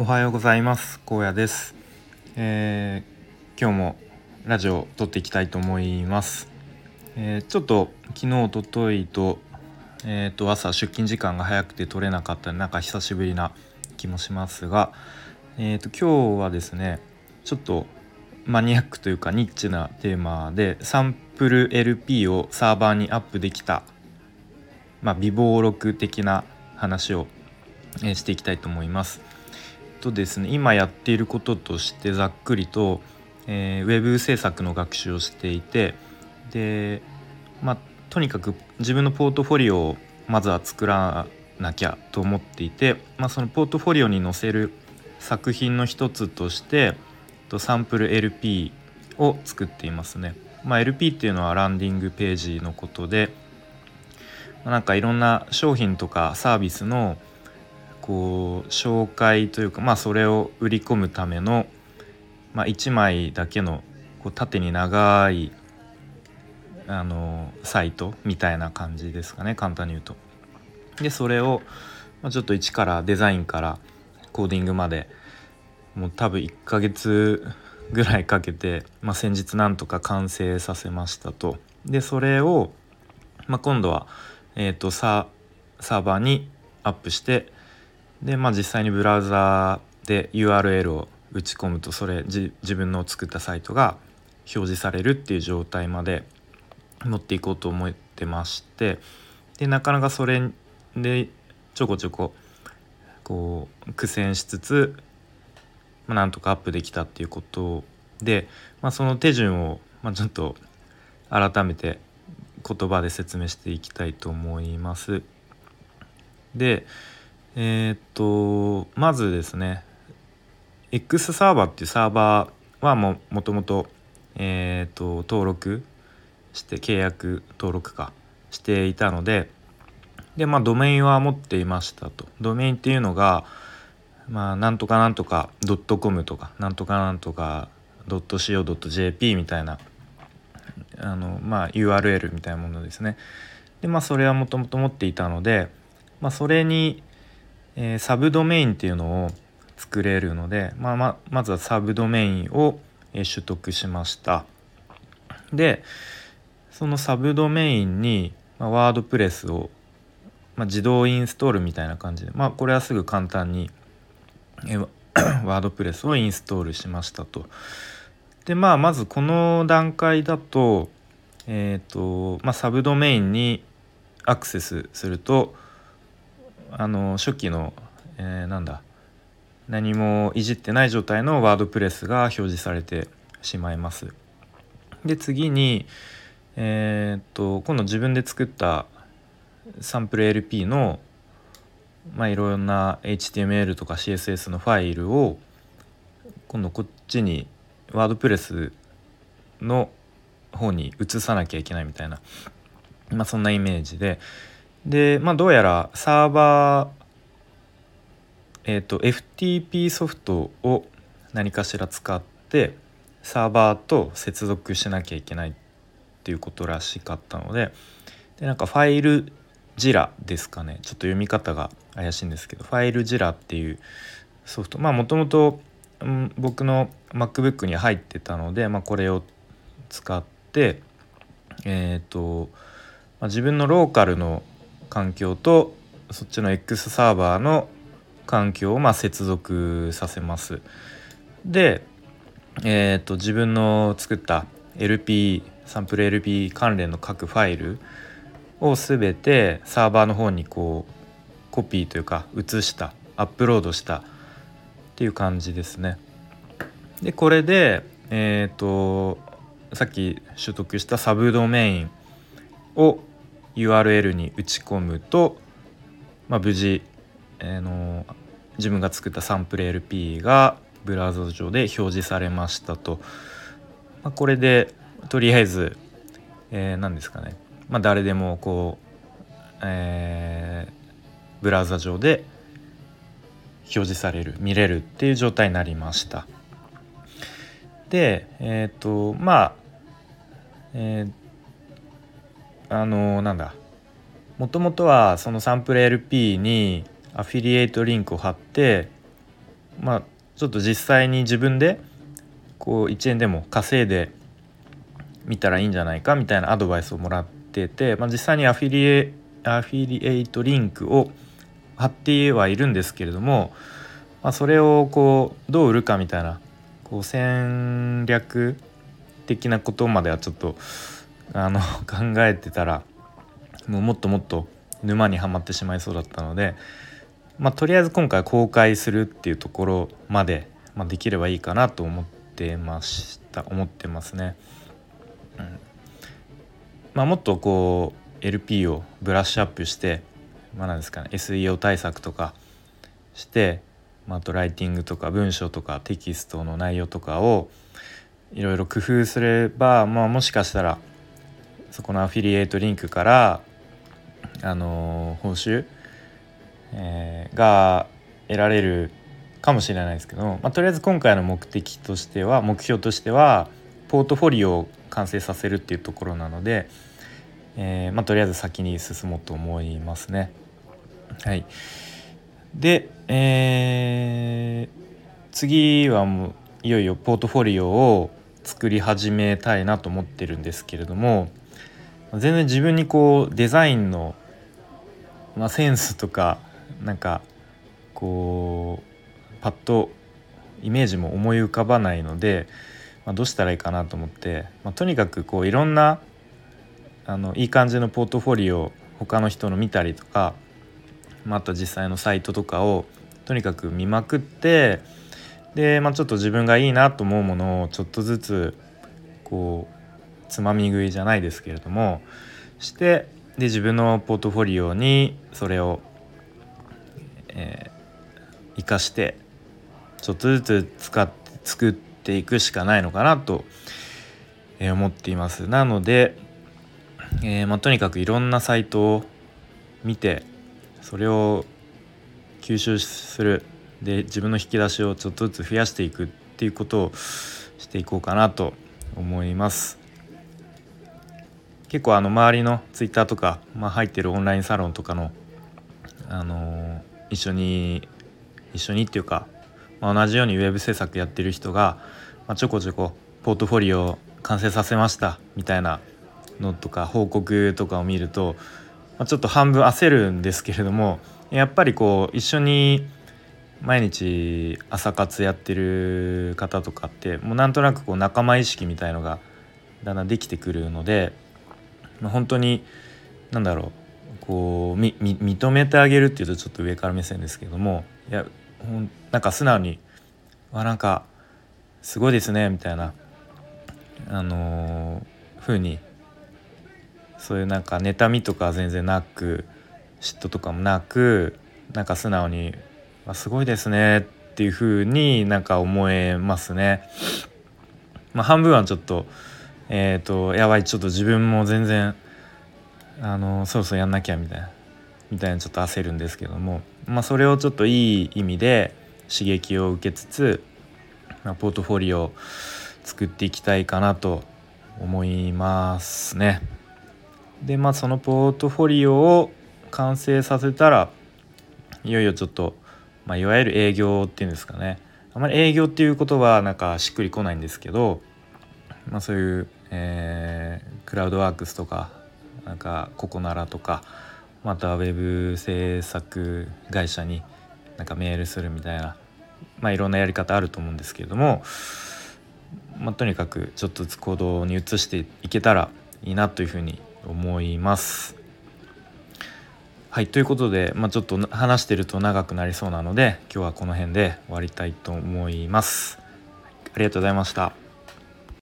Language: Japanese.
おはようございます。高野です、えー、今日もラジオを撮っていきたいと思います、えー、ちょっと昨日おとといとえー、と朝出勤時間が早くて撮れなかった。なんか久しぶりな気もしますが、えー、と今日はですねちょっとマニアックというかニッチなテーマでサンプル LP をサーバーにアップできたまあ、微暴録的な話を、え、していきたいと思います。とですね今やっていることとしてざっくりと、えー、ウェブ制作の学習をしていてでまあとにかく自分のポートフォリオをまずは作らなきゃと思っていて、まあ、そのポートフォリオに載せる作品の一つとしてサンプル LP を作っていますね。まあ、LP っていうのはランディングページのことでまなんかいろんな商品とかサービスのこう紹介というかまあそれを売り込むための、まあ、1枚だけのこう縦に長いあのサイトみたいな感じですかね簡単に言うと。でそれを、まあ、ちょっと一からデザインからコーディングまでもう多分1ヶ月ぐらいかけて、まあ、先日なんとか完成させましたと。でそれを、まあ、今度は、えーと、サーバーにアップしてで、まあ、実際にブラウザーで URL を打ち込むとそれ自分の作ったサイトが表示されるっていう状態まで持っていこうと思ってましてでなかなかそれでちょこちょここう苦戦しつつ、まあ、なんとかアップできたっていうことで、まあ、その手順を、まあ、ちょっと改めて言葉で説明していきたいと思います。でえー、っとまずですね X サーバーっていうサーバーはももともと,、えー、と登録して契約登録かしていたのででまあドメインは持っていましたと。ドメインっていうのがまあなんとかなんとか .com とかなんとかなんとか .co.jp みたいなあのまあ URL みたいなものですね。でまあそれはもともと持っていたのでまあそれに、えー、サブドメインっていうのを作れるので、まあ、ままずはサブドメインを、え取得しましたでそのサブドメインに、ま、ワードプレスを、まあ、自動インストールみたいな感じで、まあ、これはすぐ簡単にえ ワードプレスをインストールしましたと。でまあまずこの段階だと,、えーとまあ、サブドメインにアクセスするとあの初期の、えー、なんだ何もいじってない状態のワードプレスが表示されてしまいます。で次に、えー、っと今度自分で作ったサンプル LP のまあいろんな HTML とか CSS のファイルを今度こっちにワードプレスの方に移さなきゃいけないみたいな、まあ、そんなイメージでで、まあ、どうやらサーバー、えーと、FTP ソフトを何かしら使ってサーバーと接続しなきゃいけないっていうことらしかったのででなんかファイルジラですかね。ちょっと読み方が怪しいんですけどファイルジラっていうソフト。まあもともと僕の MacBook に入ってたので、まあ、これを使ってえっ、ー、と、まあ、自分のローカルの環境とそっちの X サーバーの環境をま接続させます。で、えーと自分の作った LP サンプル LP 関連の各ファイルを全てサーバーの方にこうコピーというか移したアップロードしたっていう感じですね。でこれでえっ、ー、とさっき取得したサブドメインを URL に打ち込むと、まあ、無事、えー、の自分が作ったサンプル LP がブラウザ上で表示されましたと、まあ、これでとりあえず、えー、何ですかね、まあ、誰でもこう、えー、ブラウザ上で表示される見れるっていう状態になりました。でえっ、ー、とまあえっー、あのなんだ。もともとはそのサンプル LP にアフィリエイトリンクを貼ってまあちょっと実際に自分でこう1円でも稼いでみたらいいんじゃないかみたいなアドバイスをもらってて、まあ、実際にアフィリエアフィリエイトリンクを貼ってはいるんですけれども、まあ、それをこうどう売るかみたいなこう戦略的なことまではちょっとあの 考えてたらもうもっともっと沼にはまってしまいそうだったので、まあ、とりあえず今回公開するっていうところまで、まあ、できればいいかなと思ってました思ってますね。うんまあ、もっとこう LP をブラッシュアップして、まあ、なんですかね SEO 対策とかして、まあ、あとライティングとか文章とかテキストの内容とかをいろいろ工夫すれば、まあ、もしかしたらそこのアフィリエイトリンクからあの報酬、えー、が得られるかもしれないですけど、まあ、とりあえず今回の目的としては目標としてはポートフォリオを完成させるっていうところなので、えー、まあ、とりあえず先に進もうと思いますね。はい、で、えー、次はもういよいよポートフォリオを作り始めたいなと思ってるんですけれども全然自分にこうデザインの、まあ、センスとかなんかこうパッとイメージも思い浮かばないので、まあ、どうしたらいいかなと思って、まあ、とにかくこういろんなあのいい感じのポートフォリオを他の人の見たりとか、まあ、あと実際のサイトとかをとにかく見まくってで、まあ、ちょっと自分がいいなと思うものをちょっとずつこうつまみ食いじゃないですけれどもしてで自分のポートフォリオにそれを、えー、生かしてちょっとずつ使って作っていくしかないのかなと、思っています。なので、えー、まあ、とにかくいろんなサイトを見てそれを吸収するで自分の引き出しをちょっとずつ増やしていくっていうことをしていこうかなと思います。結構あの周りのツイッターとか、まあ、入ってるオンラインサロンとかの、あの、一緒に一緒にっていうか、まあ、同じようにウェブ制作やってる人が、まあ、ちょこちょこポートフォリオ完成させましたみたいなのとか報告とかを見ると、まあ、ちょっと半分焦るんですけれどもやっぱりこう一緒に毎日朝活やってる方とかってもうなんとなくこう仲間意識みたいのがだんだんできてくるので、本当に何だろうこう認めてあげるっていうとちょっと上から目線ですけどもいやほんなんか素直に「あなんかすごいですね」みたいなあのー、風にそういうなんか妬みとか全然なく嫉妬とかもなくなんか素直に「すごいですね」っていう風になんか思えますね。まあ、半分はちょっとえっ、ー、とやばいちょっと自分も全然あのそろそろやんなきゃみたいなみたいなちょっと焦るんですけども、まあ、それをちょっといい意味で刺激を受けつつ、まあ、ポートフォリオを作っていきたいかなと思いますね。でまあそのポートフォリオを完成させたらいよいよちょっと、まあ、いわゆる営業っていうんですかねあまり営業っていうことはなんかしっくりこないんですけど、まあ、そういうえー、クラウドワークスとかなんかココナラとかまたウェブ制作会社になんかメールするみたいな、まあ、いろんなやり方あると思うんですけれども、まあ、とにかくちょっとずつ行動に移していけたらいいなというふうに思います。はいということで、まあ、ちょっと話してると長くなりそうなので今日はこの辺で終わりたいと思います。ありがとうございました。